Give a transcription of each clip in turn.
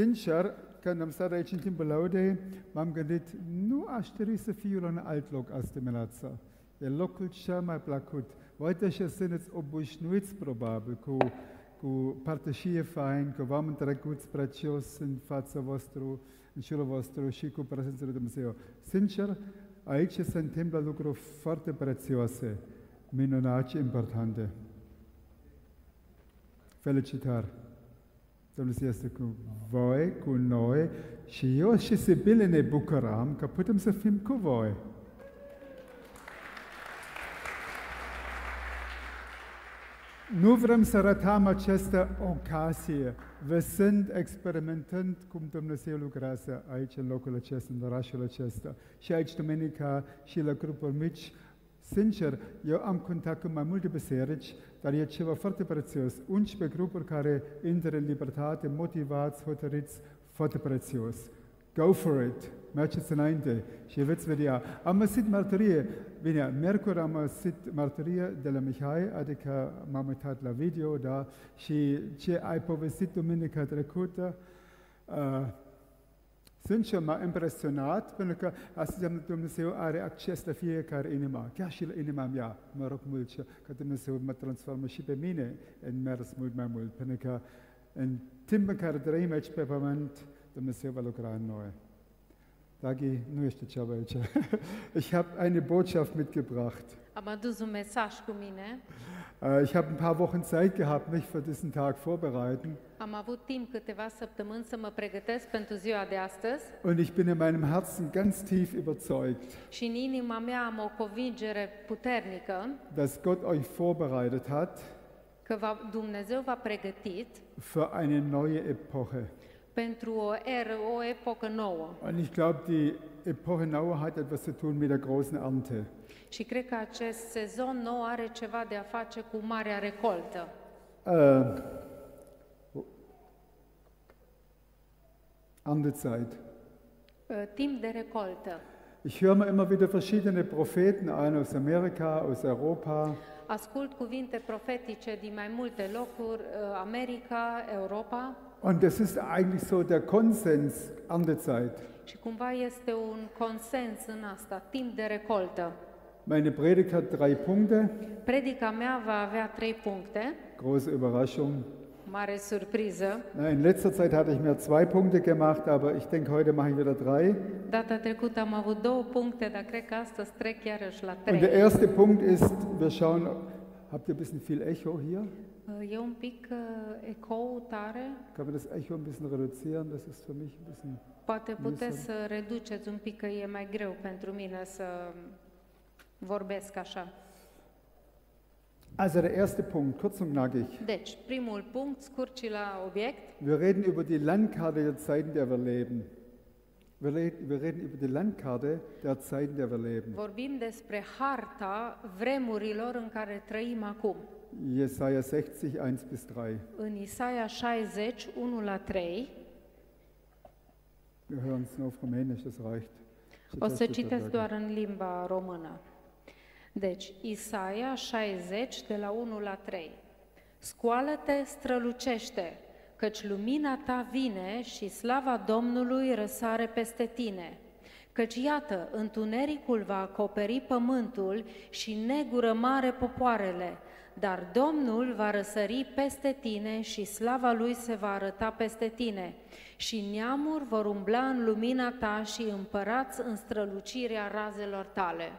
Sincer, când am stat aici în timpul laudei, m-am gândit, nu aș trebui să fiu la un alt loc azi dimineața. E locul cel mai plăcut. Poate și sunteți obișnuiți probabil cu, cu părtășie fain, cu v-am trecut prețios în fața vostru, în jurul vostru și cu prezența lui Dumnezeu. Sincer, aici se întâmplă lucruri foarte prețioase, minunate și importante. Felicitări! Dumnezeu este cu voi, cu noi și eu și Sibile ne bucurăm că putem să fim cu voi. Nu vrem să ratăm această ocazie. Văzând, experimentând cum Dumnezeu lucrează aici în locul acesta, în orașul acesta, și aici duminica și la grupuri mici, Sincer, eu am contact cu mai multe biserici, dar e ceva foarte prețios. 11 grupuri care intră în libertate, motivați, hotărâți, foarte prețios. Go for it! Mergeți înainte și veți vedea. Am găsit mărturie. Bine, miercuri am găsit mărturie de la Mihai, adică m-am uitat la video, da, și ce ai povestit duminica trecută, uh, Sincer, m-a impresionat pentru că asta înseamnă că Dumnezeu are acces la fiecare inima, chiar și la inima mea. Mă rog mult că Dumnezeu mă transformă și pe mine în mers mult mai mult, pentru că în timpul în care trăim aici pe pământ, Dumnezeu va lucra în noi. Dagi, nu ești cea aici. Ich habe eine Botschaft mitgebracht. Am adus un mesaj cu mine. Äh, Ich habe ein paar Wochen Zeit gehabt, mich für diesen Tag vorbereiten. Am avut timp câteva săptămâni să mă pregătesc pentru ziua de astăzi Und ich bin in meinem Herzen ganz tief überzeugt, și în inima mea am o convingere puternică dass Gott euch vorbereitet hat că Dumnezeu v-a pregătit für eine neue Epoche. Pentru o eră, o epocă nouă. Und ich glaube, die Epoche Nauer hat etwas zu tun mit der großen Ernte. Și cred că acest sezon nou are ceva de a face cu marea recoltă. Äh, Erntezeit. Uh, Timp de recoltă. Ich höre mir immer wieder verschiedene Propheten an aus Amerika, aus Europa. Ascult cuvinte profetice din mai multe locuri, uh, America, Europa, Und das ist eigentlich so der Konsens Erntezeit. și cumva este un consens în asta, timp de recoltă. Meine Predigt hat drei Punkte. Predica mea va avea trei puncte, Große Überraschung. mare surpriză. In letzter Zeit hatte ich mir zwei Punkte gemacht, aber ich denke, heute mache ich wieder drei. Data trecută am avut două puncte, dar cred că astăzi trec iarăși la Und der trei. erste Punkt ist, wir schauen, habt ihr ein bisschen viel Echo hier? Uh, E un pic uh, ecou tare, Kann man das Echo ein bisschen reduzieren? Das ist für mich ein bisschen... poate puteți Listen. să reduceți un pic, că e mai greu pentru mine să vorbesc așa. Also der erste Punkt, kurz und knackig. Deci, primul punct, scurt și la obiect, Wir reden über die Landkarte der Zeiten, in der wir leben. Wir reden, wir reden über die Landkarte der Zeiten, in der wir leben. vorbim despre harta vremurilor în care trăim acum. Jesaja 60, 1 bis 3. În Isaia 60, 1 la 3, Wir hören es nur auf Rumänisch, das reicht. o să citesc doar în limba română. Deci, Isaia 60, de la 1 la 3. Scoală-te, strălucește, căci lumina ta vine și slava Domnului răsare peste tine. Căci iată, întunericul va acoperi pământul și negură mare popoarele, dar Domnul va răsări peste tine și slava Lui se va arăta peste tine. Și neamuri vor umbla în lumina ta și împărați în strălucirea razelor tale.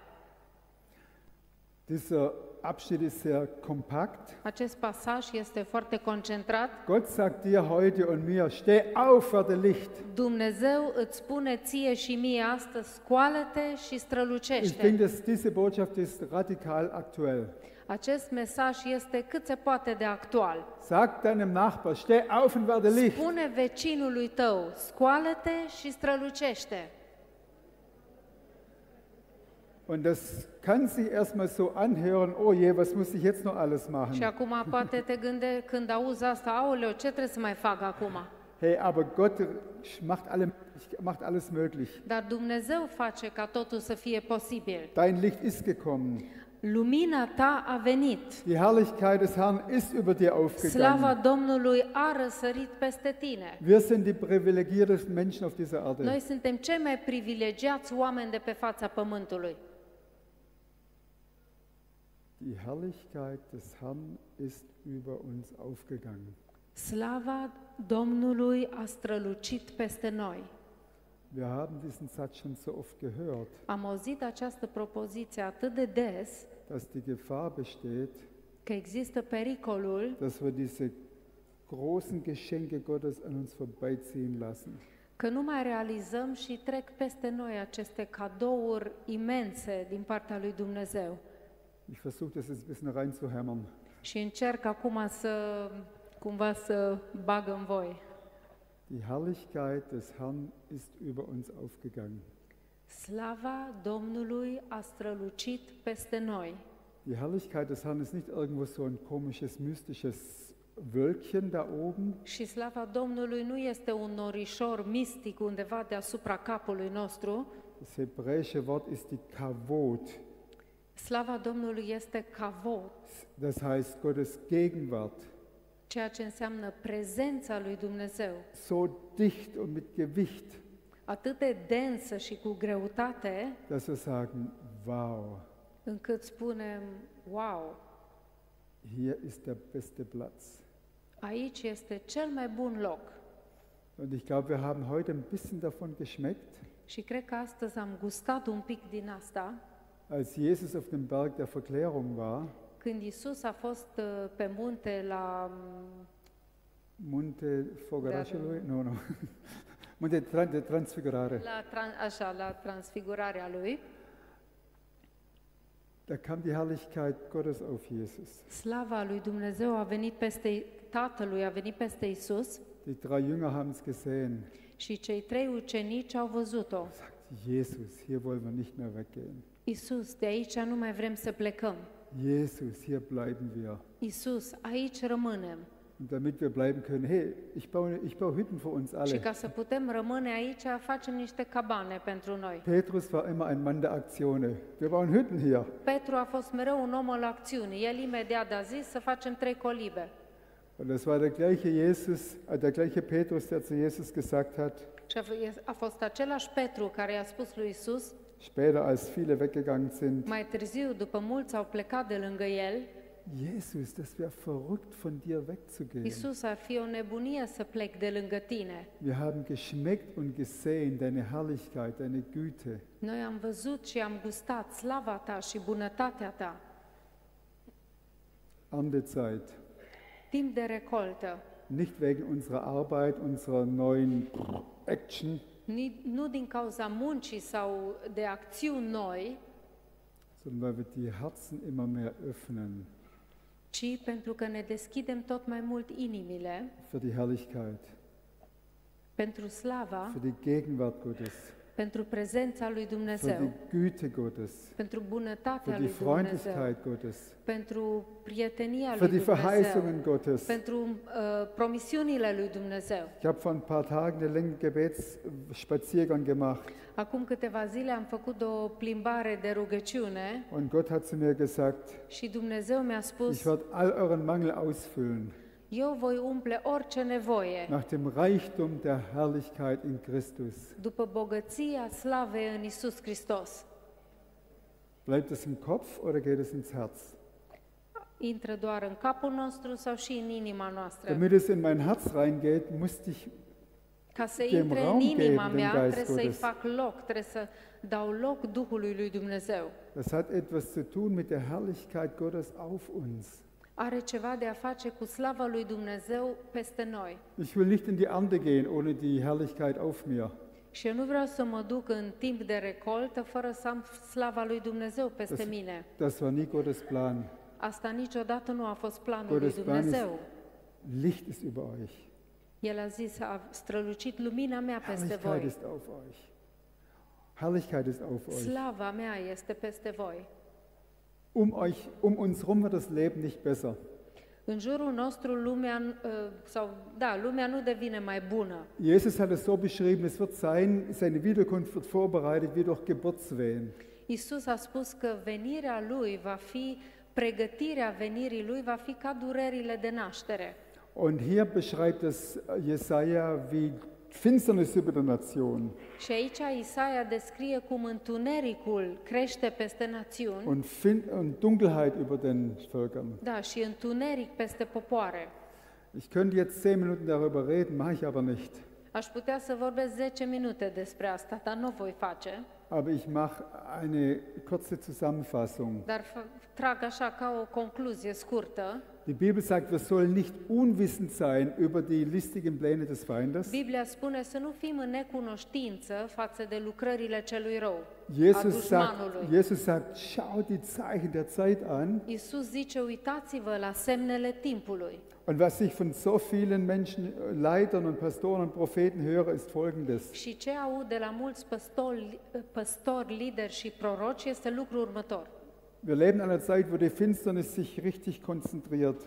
Dieser Abschnitt ist sehr kompakt. Acest pasaj este foarte concentrat. Gott sagt dir heute und mir, steh auf, werde Licht. Dumnezeu îți spune ție și mie astăzi, scoală-te și Ich strălucește. denke, dass diese Botschaft ist radikal aktuell. Acest mesaj este cât se poate de actual. Sag deinem Nachbar, steh auf und werde Licht. Spune vecinului tău, scoală-te și strălucește. Und das kann sich erstmal so anhören, oh je, was muss ich jetzt noch alles Și machen? acum poate te gânde când auzi asta, aoleo, ce trebuie să mai fac acum? Hey, aber Gott macht, alle, macht alles möglich. Dar Dumnezeu face ca totul să fie posibil. Dein Licht ist gekommen. Lumina ta a venit. Die Herrlichkeit des Herrn ist über dir Slava aufgegangen. Domnului a răsărit peste tine. Wir sind die privilegiertesten Menschen auf dieser Noi Erde. suntem cei mai privilegiați oameni de pe fața pământului. Die Herrlichkeit des Herrn ist über uns aufgegangen. Slava Domnului a strălucit peste noi. Wir haben diesen Satz schon so oft gehört, Am auzit această propoziție atât de des dass die Gefahr besteht, că există pericolul dass wir diese großen Geschenke Gottes an uns vorbeiziehen lassen. că nu mai realizăm și trec peste noi aceste cadouri imense din partea lui Dumnezeu. Ich versuche das jetzt ein bisschen reinzuhämmern. Și încerc acum să cumva să bag în voi. Die Herrlichkeit des Herrn ist über uns aufgegangen. Slava Domnului a strălucit peste noi. Die Herrlichkeit des Herrn ist nicht irgendwo so ein komisches, mystisches Wölkchen da oben, Și slava Domnului nu este un norișor mistic undeva deasupra capului nostru. Das hebräische Wort ist die Kavod. Slava Domnului este kavod, Das heißt Gottes Gegenwart. ceea ce înseamnă prezența lui Dumnezeu. So dicht und mit Gewicht, Atât de densă și cu greutate, dass wir sagen, wow, încât spunem, wow, hier ist der beste Platz. aici este cel mai bun loc. Und ich glaube, wir haben heute ein bisschen davon geschmeckt, Și cred că astăzi am gustat un pic din asta, als Jesus auf dem Berg der Verklärung war, când Isus a fost uh, pe munte la Monte Fogarachelui, no, no, Tran- de Transfigurare. la, tran- așa, la transfigurarea lui, Da kam die Herrlichkeit Gottes auf Jesus. slava lui Dumnezeu a venit peste Tatălui, a venit peste Isus Die drei Jünger haben es gesehen. și cei trei ucenici au văzut-o. Sagt Jesus, hier wollen wir nicht mehr weggehen. Isus, de aici nu mai vrem să plecăm. Jesus, hier bleiben wir. Isus, aici rămânem. Und damit wir bleiben können, hey, ich baue, ich baue Hütten für uns Și alle. ca să putem rămâne aici, facem niște cabane pentru noi. Petrus war immer ein Mann der Aktionen. Wir bauen Hütten hier. Petru a fost mereu un om al acțiunii. El imediat a zis să facem trei colibe. Und das war der gleiche Jesus, äh, der gleiche Petrus, der zu Jesus gesagt hat, Și a f- a fost același Petru care i-a spus lui Isus, später als viele weggegangen sind, mai târziu, după mulți au plecat de lângă el, Jesus, das wäre verrückt, von dir wegzugehen. Isus ar fi o nebunie să plec de lângă tine. Wir haben geschmeckt und gesehen deine Herrlichkeit, deine Güte. Noi am văzut și am gustat slava ta și bunătatea ta. Erntezeit. Timp de recoltă, Nicht wegen unserer Arbeit, unserer neuen Action, nu din cauza muncii sau de acțiuni noi, sondern weil wir die Herzen immer mehr öffnen ci pentru că ne deschidem tot mai mult inimile für die Herrlichkeit, pentru slava, für die Gegenwart Gottes, pentru prezența lui für Dumnezeu, die Güte Gottes, pentru bunătatea für die lui Dumnezeu, Freundlichkeit Gottes, pentru prietenia für lui die Dumnezeu, Verheißungen Gottes. pentru uh, promisiunile lui Dumnezeu. Ich habe vor ein paar Tagen einen langen Gebetsspaziergang gemacht Acum câteva zile am făcut o plimbare de rugăciune und Gott hat zu mir gesagt, și Dumnezeu mi-a ich spus, werde all euren Mangel ausfüllen eu voi umple orice nevoie nach dem Reichtum der Herrlichkeit in Christus. după bogăția slavei în Isus Hristos. Bleibt es im Kopf oder geht es ins Herz? Intră doar în capul nostru sau și în inima noastră. Damit es in mein Herz reingeht, musste ich Ca să dem intre în Raum inima geben, mea, trebuie să-i fac loc, trebuie să dau loc Duhului lui Dumnezeu. Das hat etwas zu tun mit der Herrlichkeit Gottes auf uns. Are ceva de a face cu slava lui Dumnezeu peste noi. Ich will nicht in die Ernte gehen ohne die Herrlichkeit auf mir. Și eu nu vreau să mă duc în timp de recoltă fără să am slava lui Dumnezeu peste Das- mine. Das war nie Gottes Plan. Asta niciodată nu a fost planul lui Gottes plan ist, Dumnezeu. Licht ist über euch. El a zis, a strălucit lumina mea peste Herrlichkeit voi. ist auf euch. Herrlichkeit ist auf euch. Slava mea este peste voi. Um, euch, um uns herum wird das Leben nicht besser. În jurul nostru lumea, uh, sau da, lumea nu devine mai bună. Jesus hat es so beschrieben, es wird sein, seine Wiederkunft wird vorbereitet wie durch Geburtswehen. Isus a spus că venirea lui va fi pregătirea venirii lui va fi ca durerile de naștere. Und hier beschreibt es Jesaja wie Finsternis über der Nation Și aici Isaia descrie cum întunericul crește peste națiuni, und, fin und Dunkelheit über den Völkern. da, și întuneric peste popoare. Ich könnte jetzt zehn Minuten darüber reden, mache ich aber nicht. Aș putea să vorbesc 10 minute despre asta, dar nu voi face. Aber ich mache eine kurze Zusammenfassung. Dar trag așa ca o concluzie scurtă. Die Bibel sagt, wir sollen nicht unwissend sein über die listigen Pläne des Feindes. Biblia spune să nu fim în necunoștință față de lucrările celui rău, Jesus sagt. Jesus sagt, schau die Zeichen der Zeit an. Iisus zice, uitați-vă la semnele timpului. Und was ich von so vielen Menschen, Leitern und Pastoren und Propheten höre, ist Folgendes. Și ce aud de la mulți păstori, păstori, lideri și proroci este lucrul următor. Wir leben in einer Zeit, wo die Finsternis sich richtig konzentriert.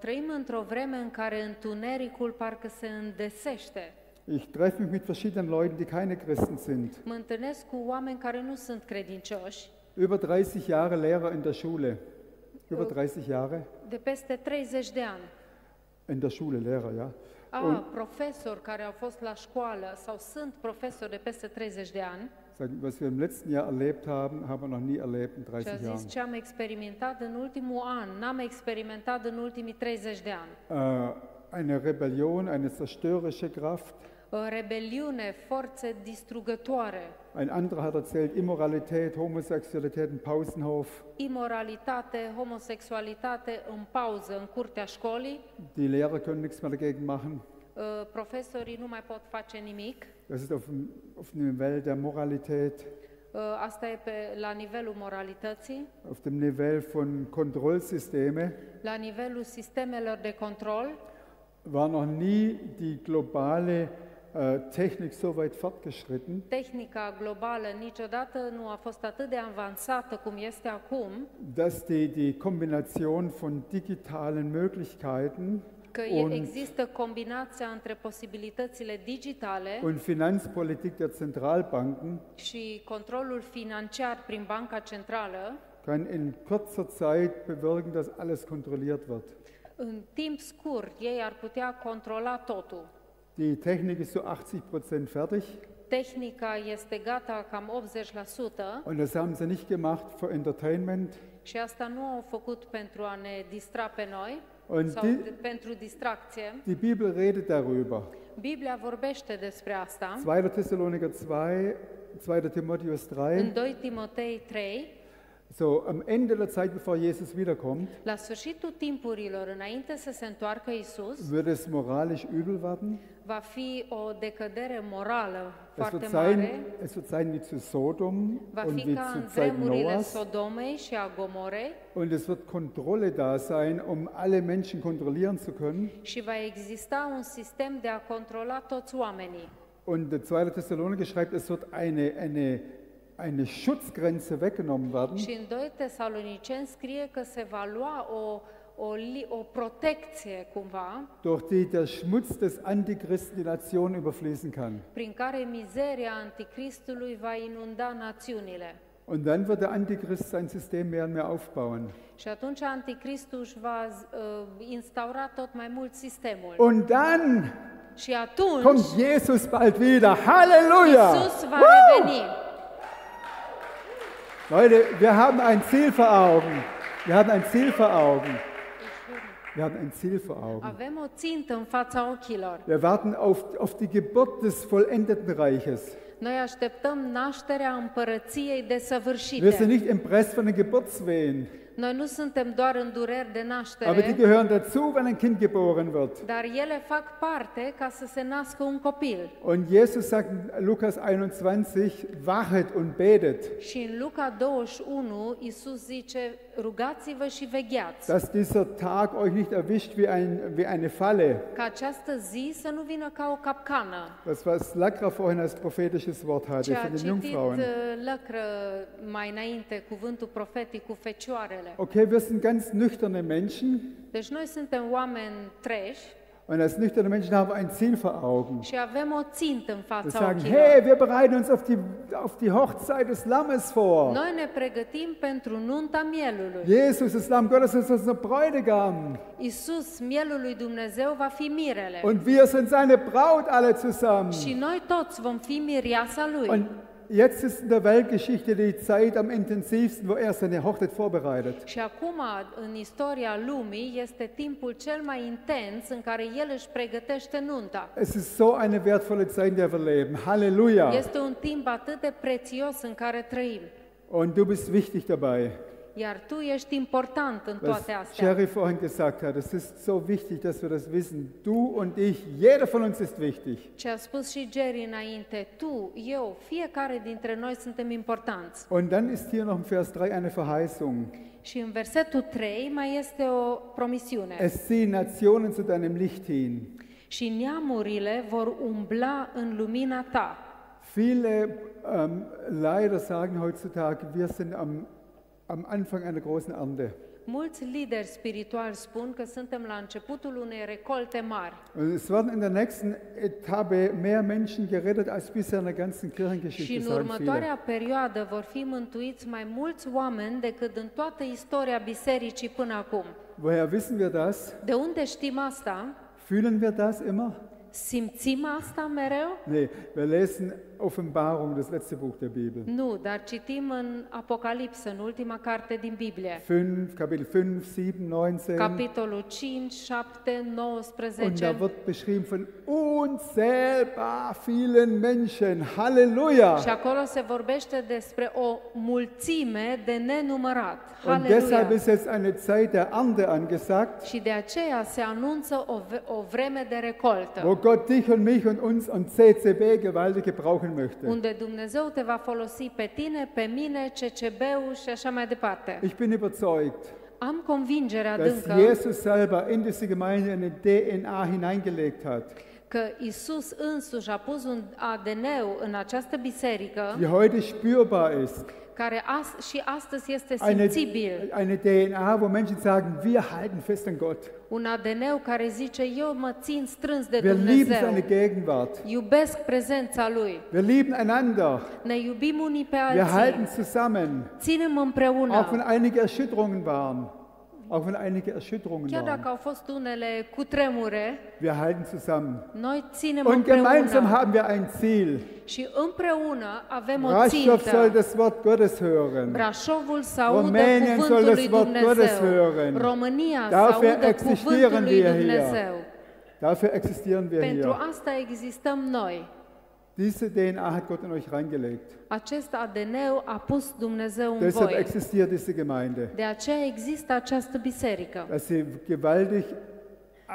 Trăim într-o vreme în care întunericul parcă se îndesește. Ich treffe mich mit verschiedenen Leuten, die keine Christen sind. Mă întâlnesc cu oameni care nu sunt credincioși, Über 30 Jahre Lehrer in der Schule. Über 30 Jahre de peste 30 de ani. in der Schule, Lehrer, ja. A, profesori care au fost la școală sau sunt profesori de peste 30 de ani Sagen, was wir im letzten Jahr erlebt haben, haben wir noch nie erlebt in și a 30 zis Jahren. ce am experimentat în ultimul an, n-am experimentat în ultimii 30 de ani. Äh, eine Rebellion, eine zerstörerische Kraft. O rebeliune, forțe distrugătoare, Ein anderer hat erzählt, Immoralität, Homosexualität im Pausenhof. imoralitate, homosexualitate în pauză în curtea școlii, Die Lehrer können nichts mehr dagegen machen. Uh, profesorii nu mai pot face nimic. Das ist auf dem, auf dem Niveau der Moralität, Uh, Asta e pe, la nivelul moralității, auf dem Niveau von Kontrollsysteme. la nivelul sistemelor de control. War noch nie die globale äh, Technik so weit fortgeschritten, Tehnica globală niciodată nu a fost atât de avansată cum este acum, dass die, die Kombination von digitalen Möglichkeiten că e- und, există combinația între posibilitățile digitale und Finanzpolitik der Zentralbanken și controlul financiar prin Banca Centrală, kann in kurzer Zeit bewirken, dass alles kontrolliert wird. în timp scurt ei ar putea controla totul. Die Technik ist so 80% fertig. Tehnica este gata cam 80% und das haben sie nicht gemacht für Entertainment, și asta nu au făcut pentru a ne distra pe noi Und sau die- de, pentru distracție. Die Bibel redet darüber. Biblia vorbește despre asta 2. Thessaloniker 2, 2. Timotheus 3. în 2 Timotei 3, So, am Ende der Zeit, bevor Jesus wiederkommt, la sfârșitul timpurilor, înainte să se întoarcă Isus, wird es moralisch übel werden. va fi o decădere morală Es foarte wird, sein, mare, es wird sein wie zu Sodom va und fi wie ca Zeit vremurile Noahs. Sodomei și a Gomorei Und es wird Kontrolle da sein, um alle Menschen kontrollieren zu können. și va exista un sistem de a controla toți oamenii. Und der 2. Thessaloniker schreibt, es wird eine, eine, eine Schutzgrenze weggenommen werden. Și în 2 Tesaloniceni scrie că se va lua o, o, o protecție cumva durch die der Schmutz des Antichristen die Nation überfließen kann. prin care mizeria anticristului va inunda națiunile. Und dann wird der Antichrist sein System mehr und mehr aufbauen. Și atunci anticristul își va uh, instaura tot mai mult sistemul. Und dann Și atunci kommt Jesus bald wieder. Halleluja! Isus va reveni. Leute, wir haben ein Ziel vor Augen. Wir haben ein Ziel vor Augen. Wir haben ein Ziel vor Augen. Avem o țintă în fața ochilor. Wir warten auf, auf die Geburt des vollendeten Reiches. Noi așteptăm nașterea împărăției Wir sind nicht impressed von den Geburtswehen, Noi nu suntem doar în dureri de aber die naștere, gehören dazu, wenn ein Kind geboren wird. dar ele fac parte ca să se nască un copil. Und Jesus sagt in Lukas 21, wachet und betet, Și în Luca 21, Isus zice, rugați-vă și vegheați, dass dieser Tag euch nicht erwischt wie, ein, wie eine Falle. ca această zi să nu vină ca o capcană. Das, was Lakra vorhin als prophetisches Wort hatte Ce a von den citit Jungfrauen. uh, Lăcră mai înainte, cuvântul profetic cu fecioarele. Okay, wir sind ganz nüchterne Menschen Deci noi suntem oameni treși Und als nüchterne Menschen haben wir ein Ziel vor Augen. și avem o țintă în Wir fața sagen, ochilor. hey, wir bereiten uns auf die, auf die Hochzeit des Lammes vor. Noi ne pregătim pentru nunta mielului. Jesus, das Lamm Gottes, ist unser Bräutigam. Isus, mielul lui Dumnezeu, va fi mirele. Und wir sind seine Braut alle zusammen. Și noi toți vom fi miriasa lui. Und jetzt ist in der Weltgeschichte die Zeit am intensivsten, wo er seine Hochzeit vorbereitet. Și acum, în istoria lumii, este timpul cel mai intens în care el își pregătește nunta. Es ist so eine wertvolle Zeit, in der wir leben. Halleluja. Este un timp atât de prețios în care trăim. Und du bist wichtig dabei. Iar tu ești important în Was toate astea. Jerry vorhin gesagt hat, es ist so wichtig, dass wir das wissen. Du und ich, jeder von uns ist wichtig. Ce a spus și Jerry înainte, tu, eu, fiecare dintre noi suntem importanți. Und dann ist hier noch im Vers 3 eine Verheißung. Și în versetul 3 mai este o promisiune. Es ziehen Nationen zu deinem Licht hin. Și neamurile vor umbla în lumina ta. Viele ähm, leider sagen heutzutage, wir sind am, am Anfang einer großen Ernte. Mulți lideri spirituali spun că suntem la începutul unei recolte mari Und es werden in der nächsten Etappe mehr Menschen gerettet als bisher in der ganzen și Kirchengeschichte, în sagen următoarea viele. perioadă vor fi mântuiți mai mulți oameni decât în toată istoria bisericii până acum. Woher wissen wir das? De unde știm asta? Fühlen wir das immer? Simțim asta mereu? Nee, wir lesen Offenbarung, das letzte Buch der Bibel. Nu, dar citim în Apocalipsă, în ultima carte din Biblie. 5, Kapitel 5, 7, 19. Capitolul 5, 7, Und 19. da wird beschrieben von unzählbar vielen Menschen. Halleluja! Și acolo se vorbește despre o mulțime de nenumărat. Und deshalb ist jetzt eine Zeit der Ernte angesagt, Și de aceea se anunță o, o vreme de recoltă, wo Gott dich und mich und uns und CCB gewaltig gebrauchen möchte. unde Dumnezeu te va folosi pe tine, pe mine, CCB-ul și așa mai departe. Ich bin überzeugt, Am convingerea dass adâncă Jesus selber in diese Gemeinde eine DNA hineingelegt hat, că Isus însuși a pus un ADN în această biserică die heute spürbar ist. Care as- și astăzi este Eine, simțibil. eine DNA, wo Menschen sagen, wir halten fest an Gott. Un ADN care zice, eu mă țin strâns de Wir lieben Dumnezeu, seine Gegenwart. iubesc prezența Lui, Wir lieben einander. ne iubim unii pe Wir halten alții, zusammen. ținem Auch wenn împreună. einige Erschütterungen waren. Auch wenn einige Erschütterungen Chiar waren. dacă au fost unele cutremure, Wir halten zusammen. noi ținem Und gemeinsam împreună haben wir ein Ziel. și împreună avem o Brașov soll țintă. das Wort Gottes hören. Brașovul să audă Rumänien soll cuvântul das lui Wort Gottes Dumnezeu. hören. România să Dafür audă existieren cuvântul lui wir hier. Dumnezeu. Dafür existieren wir Pentru hier. asta existăm noi. Diese DNA hat Gott in euch reingelegt. Acest ADN a pus Dumnezeu în Deshalb voi. existiert diese Gemeinde. De aceea există această biserică. Dass sie gewaltig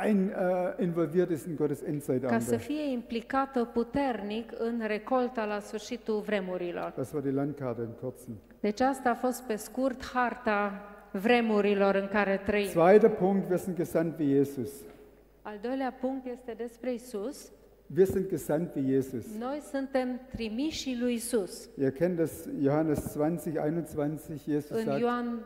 ein, äh, involviert ist in Gottes Ca să Endzeitalter. fie implicată puternic în recolta la sfârșitul vremurilor. Das war die Landkarte im Kurzen. Deci asta a fost pe scurt harta vremurilor în care trăim. Zweiter Punkt, wir sunt gesandt wie Jesus. Al doilea punct este despre Isus. Wir sind gesandt wie Jesus. Noi suntem trimiși lui Isus. Ihr kennt das, Johannes 20, 21, Jesus În sagt, Ioan,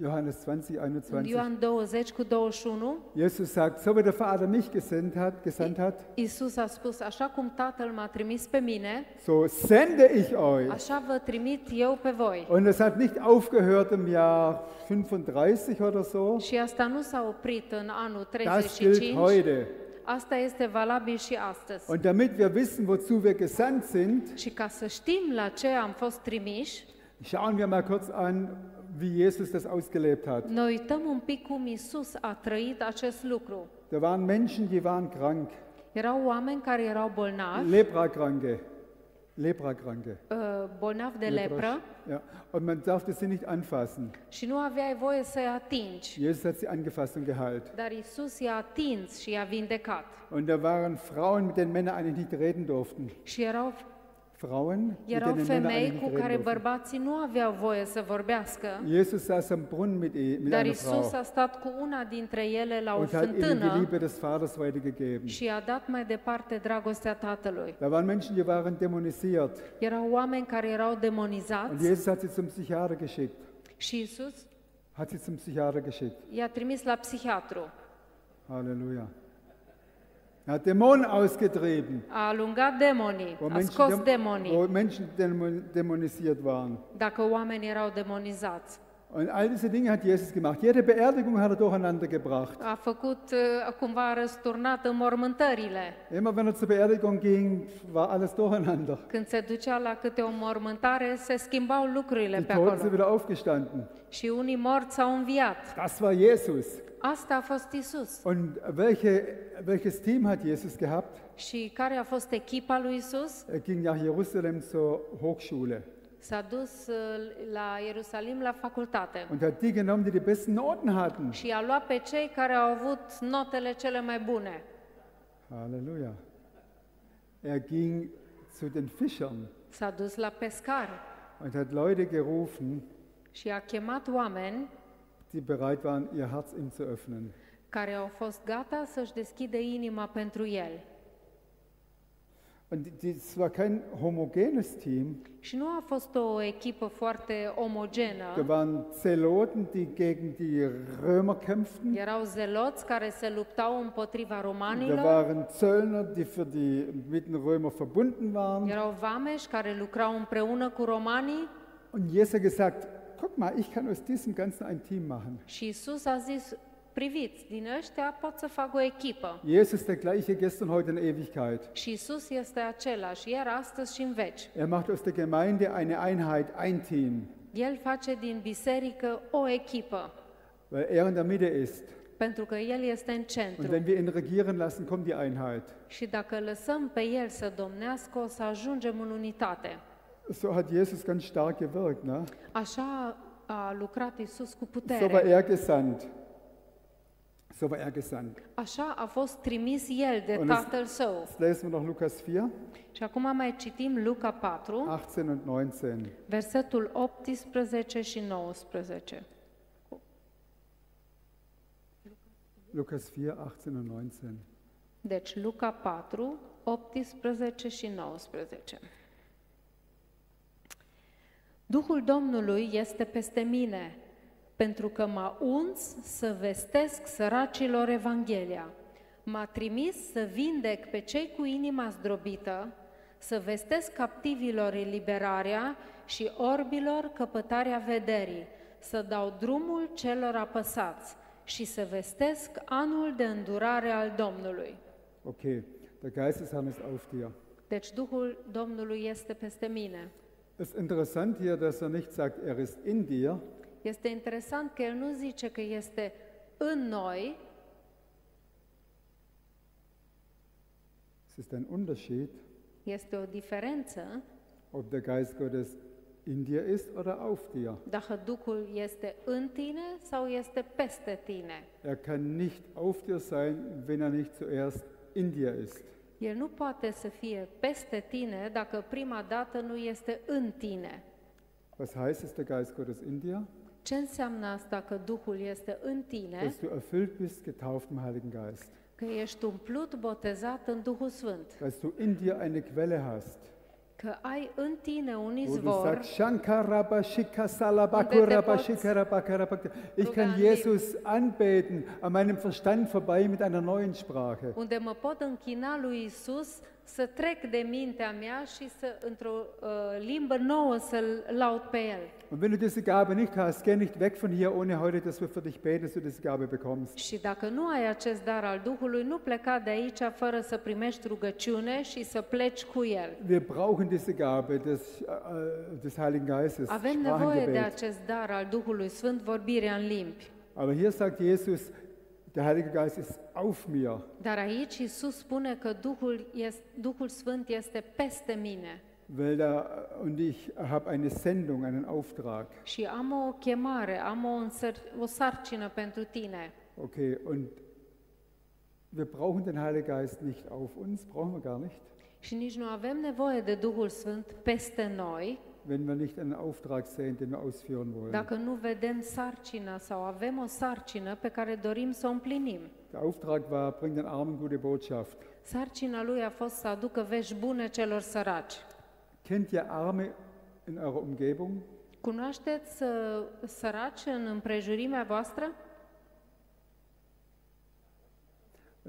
Johannes 20, în 21, Ioan 20 cu 21, Jesus sagt, so wie der Vater mich gesandt hat, gesandt hat, Isus a spus, așa cum Tatăl m-a trimis pe mine, so sende ich euch. așa vă trimit eu pe voi. Und es hat nicht aufgehört im Jahr 35 oder so. Și asta nu s-a oprit în anul Das gilt 35, heute. Asta este valabil și astăzi. Und damit wir wissen, wozu wir gesandt sind, Și ca să știm la ce am fost trimiși, schauen wir mal kurz an, wie Jesus das ausgelebt hat. ne uităm un pic cum Isus a trăit acest lucru. Da waren Menschen, die waren krank, Erau oameni care erau bolnavi, Leprakranke, Leprakranke. bolnavi de lepră Ja. Und man darfte sie nicht anfassen. și nu aveai voie să-i atingi. Jesus hat sie angefasst und geheilt. Dar Isus i-a atins și i-a vindecat. Und da waren Frauen, mit denen Männer eigentlich nicht reden durften. Și erau, Frauen, mit erau denen Männer femei eigentlich cu nicht care reden durften. bărbații nu aveau voie să vorbească, Jesus saß am Brunnen mit, ihr- mit dar einer Isus Frau a stat cu una dintre ele la o und hat ihnen die fântână Liebe des Vaters weitergegeben. și i-a dat mai departe dragostea Tatălui. Da waren Menschen, die waren dämonisiert. Erau oameni care erau Und demonizați Jesus hat sie zum Psychiater geschickt. și Isus Hat sie zum Psychiater geschickt. i-a trimis la psihiatru. Halleluja. Er hat Dämonen ausgetrieben, a alungat demonii, wo a Menschen, scos demonii, wo Menschen dämon- dämonisiert waren. dacă oamenii erau demonizați. Und all diese Dinge hat Jesus gemacht. Jede Beerdigung hat er durcheinander gebracht. A făcut, uh, cumva a răsturnat înmormântările. Immer wenn er zur Beerdigung ging, war alles durcheinander. Când se ducea la câte o mormântare, se schimbau lucrurile Die pe Toten acolo. sind wieder aufgestanden. Și unii morți au înviat. Das war Jesus. Asta a fost Isus. Und welche, welches Team hat Jesus gehabt? Și care a fost echipa lui Isus? Er ging nach Jerusalem zur Hochschule S-a dus uh, la Ierusalim la facultate und hat die genommen, die die besten Noten hatten. și a luat pe cei care au avut notele cele mai bune. Halleluja. Er ging zu den Fischern S-a dus la pescari und hat Leute gerufen, și a chemat oameni die bereit waren, ihr Herz ihm zu öffnen. care au fost gata să-și inima pentru el. Und es war kein homogenes Team. Și nu a fost o echipă foarte Da omogenă. waren Zeloten, die gegen die Römer kämpften. Erau zeloți care se luptau împotriva Da romanilor, waren Zöllner, die für die mit den Römer verbunden waren. erau vameși care lucrau împreună cu romanii Und Jesus hat gesagt, guck mal, ich kann aus diesem Ganzen ein Team machen. și Isus a zis, priviți, din ăștia pot să fac o echipă. Jesus der gleiche gestern, heute in Ewigkeit. Și Isus este același, iar astăzi și în veci. Er macht aus der Gemeinde eine Einheit, ein Team, El face din biserică o echipă, weil er in der Mitte ist. pentru că El este în Und centru. wenn wir ihn regieren lassen, kommt die Einheit. Și dacă lăsăm pe El să domnească, o să ajungem în unitate. So hat Jesus ganz stark gewirkt. Ne? Așa a lucrat Isus cu So war putere. er gesandt. So war er gesandt. Așa a fost trimis El de Und es- Tatăl Său. Jetzt lesen wir noch Lukas 4, Și acum mai citim Luca 4, 18 und 19. versetul 18 și 19. Lukas 4, 18 und 19. Deci Luca 4, 18 și 19. Duhul Domnului este peste mine, pentru că m-a uns să vestesc săracilor Evanghelia. M-a trimis să vindec pe cei cu inima zdrobită, să vestesc captivilor eliberarea și orbilor căpătarea vederii, să dau drumul celor apăsați și să vestesc anul de îndurare al Domnului. Okay, der Geist des Herrn ist auf dir. Deci Duhul Domnului este peste mine. Es ist interessant hier, dass er nicht sagt, er ist in dir, Este interesant că el nu zice că este în noi, es ist ein Unterschied, este o diferență ob der Geist Gottes in dir ist oder auf dir. dacă Duhul este în tine sau este peste tine. Er kann nicht auf dir sein, wenn er nicht zuerst in dir ist. El nu poate să fie peste tine dacă prima dată nu este în tine. Was heißt es, der Geist Gottes in dir? Ce înseamnă asta că Duhul este în tine? Dass du erfüllt bist, getauft im Heiligen Geist. Că ești umplut, botezat în Duhul Sfânt. Dass du in dir eine Quelle hast. Că ai în tine un izvor. Ich kann. Jesus anbeten, an meinem Verstand vorbei mit einer neuen Sprache. unde mă pot închina lui Isus, să trec de mintea mea și să, într-o uh, limbă nouă, să-L laud pe El. Und wenn du diese Gabe nicht hast, geh nicht weg von hier, ohne heute, dass wir für dich beten, dass du diese Gabe bekommst. Și dacă nu ai acest dar al Duhului, nu pleca de aici fără să primești rugăciune și să pleci cu El. Wir brauchen diese Gabe des, äh, des Heiligen Geistes, Avem nevoie de Sprachengebet. acest dar al Duhului Sfânt, vorbirea în limbi. Aber hier sagt Jesus, der Heilige Geist ist auf mir. Dar aici Isus spune că Duhul, este, Duhul Sfânt este peste mine Weil da, und ich habe eine Sendung, einen Auftrag. și am o chemare, am o, însăr, o sarcină pentru tine. Okay, und wir brauchen den Heiligen Geist nicht auf uns, brauchen wir gar nicht, Și nici nu avem nevoie de Duhul Sfânt peste noi, wenn wir nicht einen Auftrag sehen, den wir ausführen wollen. dacă nu vedem sarcina sau avem o sarcină pe care dorim să o împlinim. Der Auftrag war, bring den Armen gute Botschaft. Sarcina lui a fost să aducă vești bune celor săraci. Kennt ihr Arme in eurer Umgebung? Cunoașteți uh, săraci în împrejurimea voastră?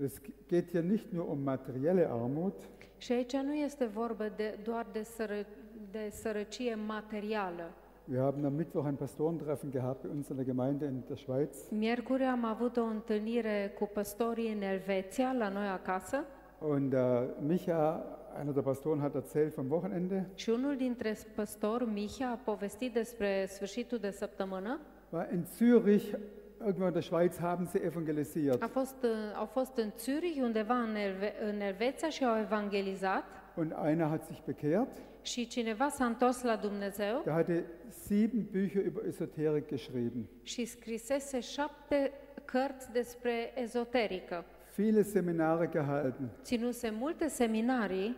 Es geht hier nicht nur um materielle Armut, Și aici nu este vorba de, doar de, sără, de sărăcie materială. Wir haben am Mittwoch ein Pastorentreffen gehabt bei uns in der Gemeinde in der Schweiz. Miercuri am avut o întâlnire cu păstorii în Elveția, la noi acasă, Und uh, Micha, einer der Pastoren, hat erzählt vom Wochenende. și unul dintre păstori, Miha, a povestit despre sfârșitul de săptămână. War in Zürich, irgendwo in der Schweiz, haben sie evangelisiert. A fost, au fost în Zürich, undeva în, Elve- în Elveția și au evangelizat Und einer hat sich bekehrt. și cineva s-a întors la Dumnezeu Der hatte sieben Bücher über Esoterik geschrieben. și scrisese șapte cărți despre ezoterică. Viele Seminare gehalten. Ținuse multe seminarii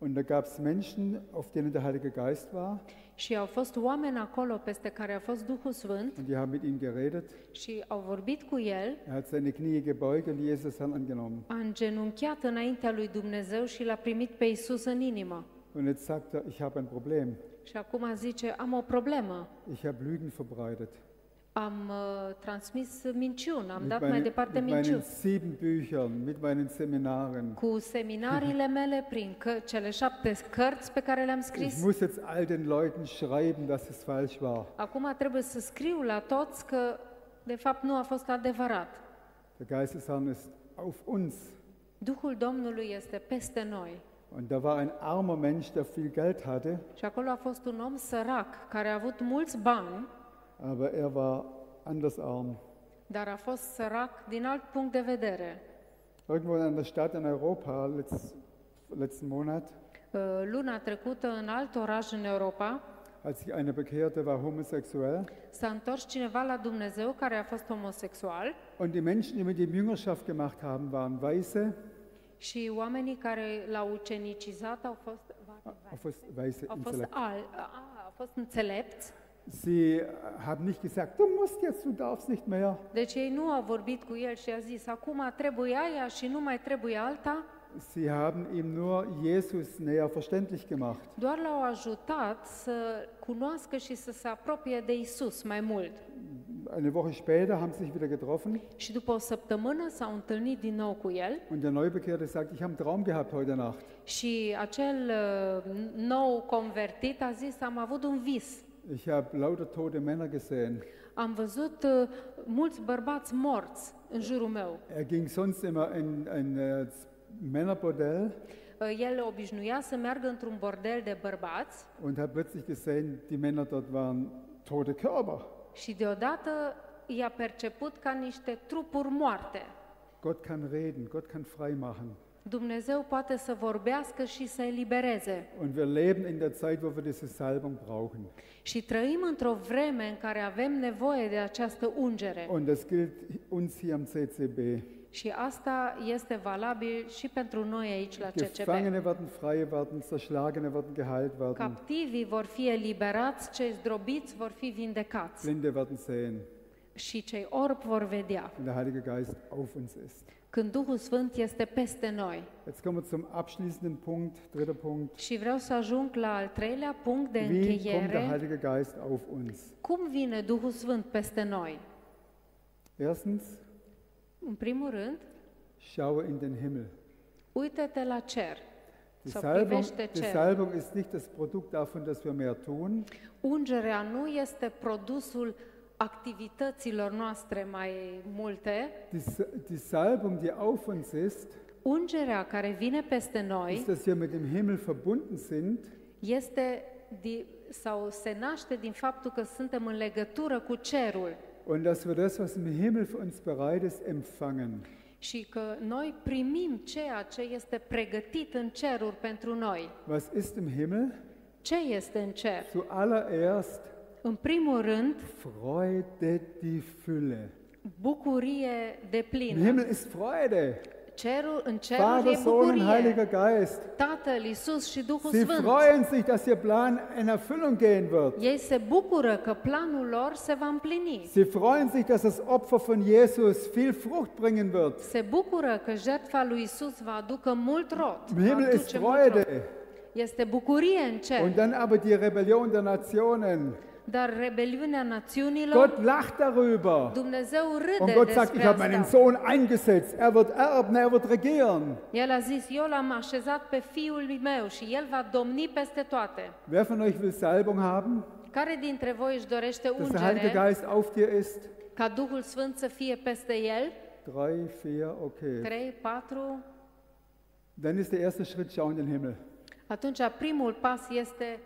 Und da gab es Menschen, auf denen der Heilige Geist war. și au fost oameni acolo peste care a fost Duhul Sfânt Und die haben mit ihm geredet. și au vorbit cu el, Er hat seine Knie gebeugt und Jesus Herrn angenommen. a îngenunchiat înaintea lui Dumnezeu și l-a primit pe Isus în inimă. Und jetzt sagt er, ich habe ein Problem. Și acum zice, am o problemă. Ich habe Lügen verbreitet. Am uh, transmis minciuni, am Mit dat mai meinen, departe mit meinen minciuni. sieben Büchern, mit meinen Seminaren. Cu seminariile mele, prin că, cele șapte cărți pe care le-am Ich scris, muss jetzt all den Leuten schreiben, dass es falsch war. acum trebuie să scriu la toți că de fapt nu a fost adevărat. Der Geist des Herrn ist auf uns. Duhul Domnului este peste noi. Und da war ein armer Mensch, der viel Geld hatte, Și acolo a fost un om sărac care a avut mulți bani, aber er war anders arm. dar a fost sărac din alt punct de vedere. Irgendwo in einer Stadt in Europa, letzt, letzten Monat, Luna trecută, în alt oraș în Europa, als sich einer bekehrte, war homosexuell. s-a întors cineva la Dumnezeu care a fost homosexual Und die Menschen, die mit ihm Jüngerschaft gemacht haben, waren Weise, și oamenii care l-au ucenicizat au fost, auf was Weise, au fost, al, a, au fost înțelepți. Sie haben nicht gesagt, du musst jetzt, du darfst nicht mehr. Deci ei nu au vorbit cu el și a zis, acum trebuie aia și nu mai trebuie alta, Sie haben ihm nur Jesus näher verständlich gemacht. doar l-au ajutat să cunoască și să se apropie de Isus mai mult. Eine Woche später haben sie sich wieder getroffen Și după o săptămână s-au întâlnit din nou cu el und der Neubekehrte sagt, ich habe einen Traum gehabt heute Nacht. și acel uh, nou convertit a zis, am avut un vis. Ich habe lauter tote Männer gesehen. Am văzut uh, mulți bărbați morți în jurul meu. Er ging sonst immer in ein äh, Männerbordell Uh, El obișnuia să meargă într-un bordel de bărbați und hat plötzlich gesehen, die Männer dort waren tote Körper. și deodată i-a perceput ca niște trupuri moarte. Gott kann reden, Gott kann frei machen. Dumnezeu poate să vorbească și să elibereze. Und wir leben in der Zeit, wo wir diese Salbung brauchen. Și trăim într-o vreme în care avem nevoie de această ungere. Und das gilt uns hier am CCB. Și asta este valabil și pentru noi aici la CCB. Gefangene werden frei werden, Zerschlagene werden geheilt werden, Captivii vor fi eliberați, cei zdrobiți vor fi vindecați Blinde werden sehen, și cei orbi vor vedea. wenn der Heilige Geist auf uns ist. Când Duhul Sfânt este peste noi. Jetzt kommen wir zum abschließenden Punkt, dritter Punkt. Și vreau să ajung la al treilea punct de Wie kommt der încheiere. Heilige Geist auf uns? Cum vine Duhul Sfânt peste noi? Erstens, În primul rând, schaue in den Himmel. uită-te la cer. Die Sau Salbung, privește die cer. Salbung ist nicht das Produkt davon, dass wir mehr tun, Ungerea nu este produsul activităților noastre mai multe. Die, S- die Salbung, die auf uns ist, Ungerea care vine peste noi ist, dass wir mit dem Himmel verbunden sind este di, sau se naște din faptul că suntem în legătură cu cerul und dass wir das, was im Himmel für uns bereit ist, empfangen. și că noi primim ceea ce este pregătit în ceruri pentru noi. Was ist im Himmel? Ce este în cer? Zuallererst În primul rând, Freude die Fülle. bucurie de Im plină. Himmel ist Freude. Cerul, în cerul Vater, e Sohn und Heiliger. Geist. Tatăl, Iisus și Duhul Sie Sfânt. freuen sich, dass ihr Plan in Erfüllung gehen wird. Ei se bucură că planul lor se va împlini. Sie freuen sich, dass das Opfer von Jesus viel Frucht bringen wird. Se bucură că jertfa lui Isus va aducă mult rod. Im va Himmel ist aduce mult rod. Freude. Este bucurie în cer. Und dann aber die Rebellion der Nationen. Dar rebeliunea națiunilor, Gott lacht darüber. Dumnezeu Und râde Gott sagt, ich habe meinen. Sohn eingesetzt. Er wird erben, er wird regieren. El a zis, eu l-am așezat pe fiul meu și el va domni peste toate. Wer von euch will Salbung haben? Care dintre voi își dorește Dass der Heilige ungere Geist auf dir ist? ca Duhul Sfânt să fie peste el? Drei, vier, okay. 3, 4. Dann ist der erste Schritt, schau in den Himmel. Atunci primul pas este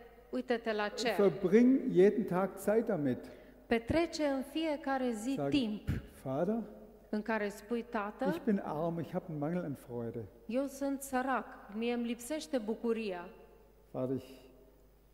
la cer. Verbring jeden Tag Zeit damit. Petrece în fiecare zi Sag, timp Vater, în care spui, Tată, ich bin arm, ich habe einen Mangel an Freude. eu sunt sărac, mie îmi lipsește bucuria. Vater, ich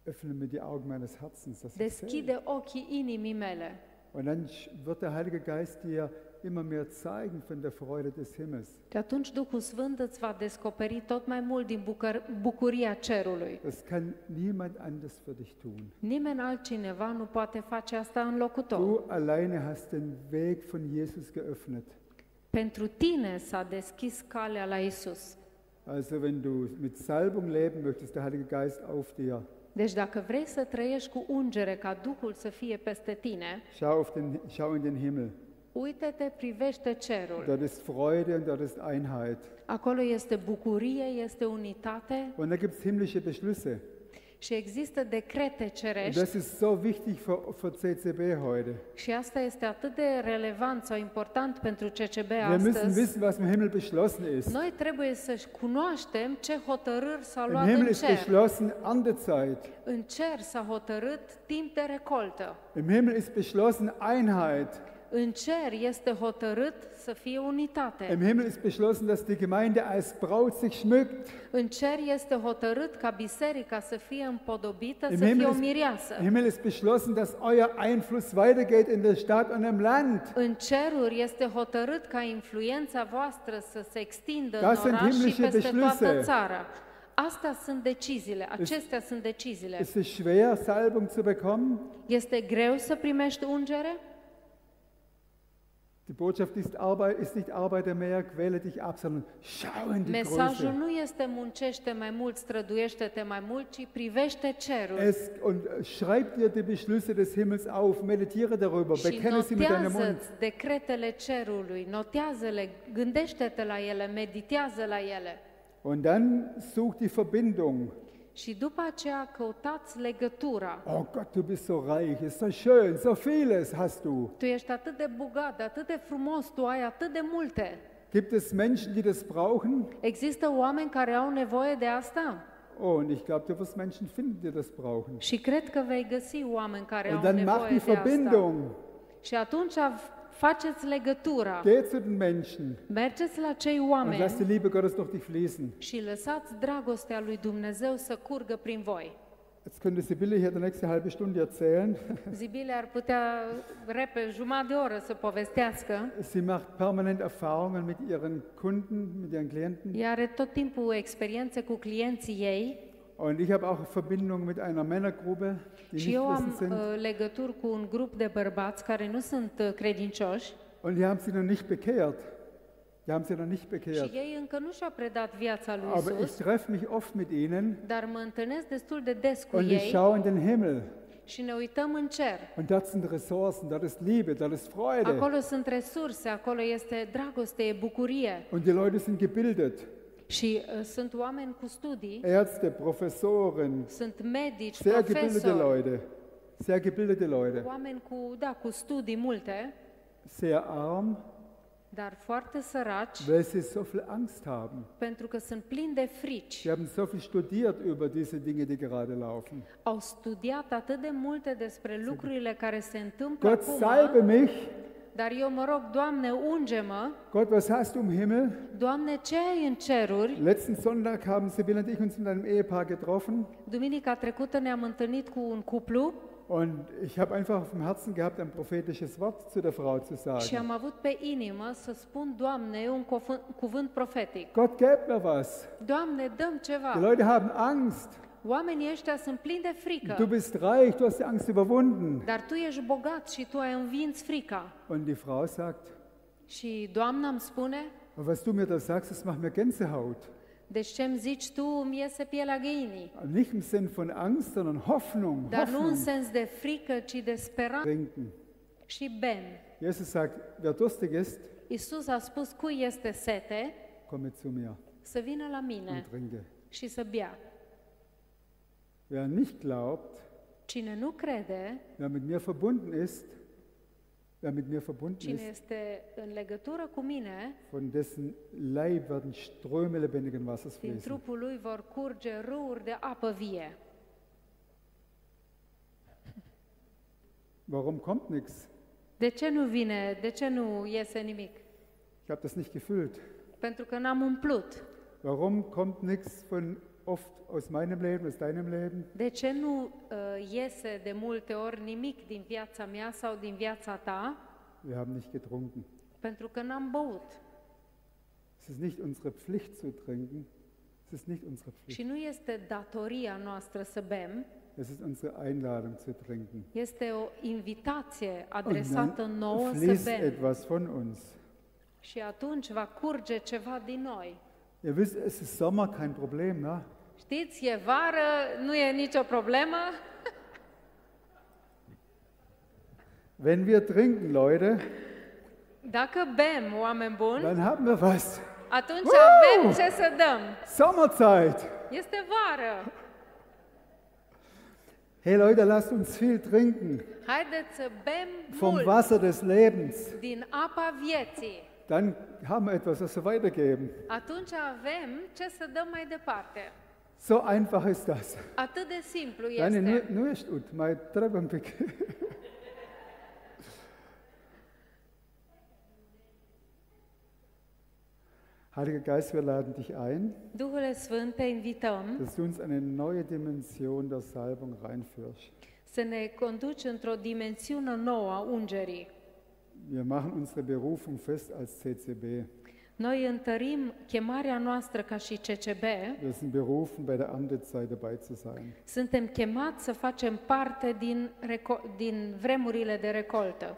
öffne mir die Augen meines Herzens, dass ich. Deschide ochii inimii mele. Und dann wird der Heilige Geist dir immer mehr zeigen von der Freude des Himmels. Și atunci Duhul Sfânt îți va descoperi tot mai mult din bucăr- bucuria cerului. Das kann niemand anders für dich tun. Nimeni altcineva nu poate face asta în locul tău. Du alleine hast den Weg von Jesus geöffnet. Pentru tine s-a deschis calea la Isus. Also wenn du mit Salbung leben möchtest, der Heilige Geist auf dir, Deci dacă vrei să trăiești cu ungere ca Duhul să fie peste tine, schau, auf den, schau in den Himmel. Uite-te, privește cerul. Dort ist Freude und dort ist Einheit. Acolo este bucurie, este unitate Und da gibt es himmlische Beschlüsse. și există decrete Und cerești das ist so wichtig für, für CCB heute. și asta este atât de relevant sau important pentru CCB Wir müssen astăzi. wissen, was im Himmel beschlossen ist. Noi trebuie să cunoaștem ce hotărâri s-au Im luat Himmel în ist cer. beschlossen Erntezeit. În cer s-a hotărât timp de recoltă. Im Himmel ist beschlossen Einheit. În cer este hotărât să fie unitate. Im Himmel ist beschlossen, dass die Gemeinde als Braut sich schmückt. În cer este hotărât ca biserica să fie împodobită, Im să fie Himmel, o ist, mireasă. Im Himmel ist beschlossen, dass euer Einfluss weitergeht in der Stadt und im Land. În ceruri este hotărât ca influența voastră să se extindă Das în sind oraș și himmlische peste toată Beschlüsse. țara. Astea sunt deciziile, acestea sunt deciziile. Ist es schwer, Salbung zu bekommen? Este greu să primești ungere? Die Botschaft ist, Arbeit, ist nicht arbeite mehr, quäle dich ab, sondern schau in die Mesajul Größe. nu este muncește mai mult, străduiește-te mai mult, ci privește cerul. Es, und schreib dir die Beschlüsse des Himmels auf, meditiere darüber, Și bekenne sie mit deinem Mund. notează decretele cerului, notează-le, gândește-te la ele, meditează la ele. Und dann such die Verbindung. Și după aceea căutați legătura. Oh Gott, du bist so reich, ist so schön, so vieles hast du. Tu ești atât de bogat, atât de frumos, tu ai atât de multe. Gibt es Menschen, die das brauchen? Există oameni care au nevoie de asta? Oh, und ich glaube, du wirst Menschen finden, die das brauchen. Și cred că vei găsi oameni care Und au dann mach nevoie die de asta. Verbindung. Și atunci faceți legătura. Geh zu den Menschen Mergeți la cei und oameni lass die Liebe Gottes durch dich fließen. și lăsați dragostea lui Dumnezeu să curgă prin voi. Jetzt könnte Sibylle hier die nächste halbe Stunde erzählen. Zibile ar putea repede jumătate de oră să povestească. Sie macht permanent Erfahrungen mit ihren Kunden, mit ihren Klienten. Ea are tot timpul experiențe cu clienții ei Und ich habe auch Verbindung mit einer Männergruppe, die și nicht eu wissend am sind. uh, legături cu un grup de bărbați care nu sunt uh, credincioși Und die haben sie noch nicht bekehrt. Die haben sie noch nicht și bekehrt. ei încă nu și-au predat viața lui Aber ich Isus, treffe mich oft mit ihnen dar mă întâlnesc destul de des cu und ich ei schaue in den Himmel. și ne uităm în cer. Und dort sind Ressourcen, dort ist Liebe, dort ist Freude. Acolo sunt resurse, acolo este dragoste, e bucurie Und die Leute sind gebildet. Și uh, sunt oameni cu studii, Ärzte, Professoren, sunt medici, sehr gebildete profesori, Leute. Sehr gebildete Leute. oameni cu, da, cu studii multe, Sehr arm, dar foarte săraci weil sie so viel Angst haben. pentru că sunt plini de frici. Sie haben so viel studiert über diese Dinge, die gerade laufen. Au studiat atât de multe despre lucrurile care se întâmplă Gott acum, salbe mich. Dar eu mă rog, Doamne, unge-mă, Gott, was hast du im Himmel? Doamne, ce ai în ceruri? Letzten Sonntag haben Sibylle und ich uns mit einem Ehepaar getroffen. Duminica trecută ne-am întâlnit cu un cuplu Und ich habe einfach auf dem Herzen gehabt, ein prophetisches Wort zu der Frau zu și sagen. am avut pe inimă să spun, Doamne, un cuvânt, profetic. Gott, gib mir was. Doamne, dăm Die ceva. Leute haben Angst. Oamenii ăștia sunt plini de Du bist reich, du hast die Angst überwunden. dar tu ești bogat și tu ai învins frica. Und die Frau sagt, Și Doamna îmi spune, "Und was du mir da sagst, das macht mir Gänsehaut. Deci ce îmi zici tu, îmi iese pielea găinii. Nicht im Sinn von Angst, sondern Hoffnung. Dar nu în Hoffnung sens de frică, ci de speranță trinken. și bem. Jesus sagt, wer durstig ist, Iisus a spus cui este sete, komme zu mir să vină la mine und trinke. și să bea. Wer nicht glaubt, Cine nu crede, wer mit mir verbunden ist, wer mit mir verbunden cine ist, este în legătură cu mine, von dessen Leib werden Ströme lebendigen Wassers din fließen. trupul lui vor curge râuri de apă vie. Warum kommt nichts? De ce nu vine, de ce nu iese nimic? Ich habe das nicht gefüllt. Pentru că n-am umplut. Warum kommt nichts von oft aus meinem Leben, aus deinem Leben? De ce nu uh, iese de multe ori nimic din viața mea sau din viața ta? Wir haben nicht getrunken. Pentru că n-am băut. Es ist nicht unsere Pflicht zu trinken. Es ist nicht unsere Pflicht. Și nu este datoria noastră să bem, Es ist unsere Einladung zu trinken. este o invitație Und adresată nouă să fließt bem. etwas von uns. Și atunci va curge ceva din noi. Ihr wisst, es ist Sommer, kein Problem, ne? Știți, e vară, nu e nicio problemă. Wenn wir trinken, Leute, Dacă bem, oameni buni, dann haben wir was. atunci Woo! avem ce să dăm. Sommerzeit. Este vară. Hey Leute, lasst uns viel trinken Haideți să bem vom mult Wasser des Lebens. din apa vieții. Dann haben wir etwas, was wir weitergeben. Atunci avem ce să dăm mai departe. So einfach ist das. Atât de simplu Deine nu, este. nu ești ut, mai trebuie un pic. Heiliger Geist, wir laden dich ein, Duhule Sfânt, te invităm dass du uns eine neue Dimension der Salbung reinführst. să ne conduci într-o dimensiune nouă a ungerii. Wir machen unsere Berufung fest als CCB. Noi întărim chemarea noastră ca și CCB. Wir sind berufen, bei der Amtezeit dabei zu sein. Suntem chemați să facem parte din, reco- din vremurile de recoltă.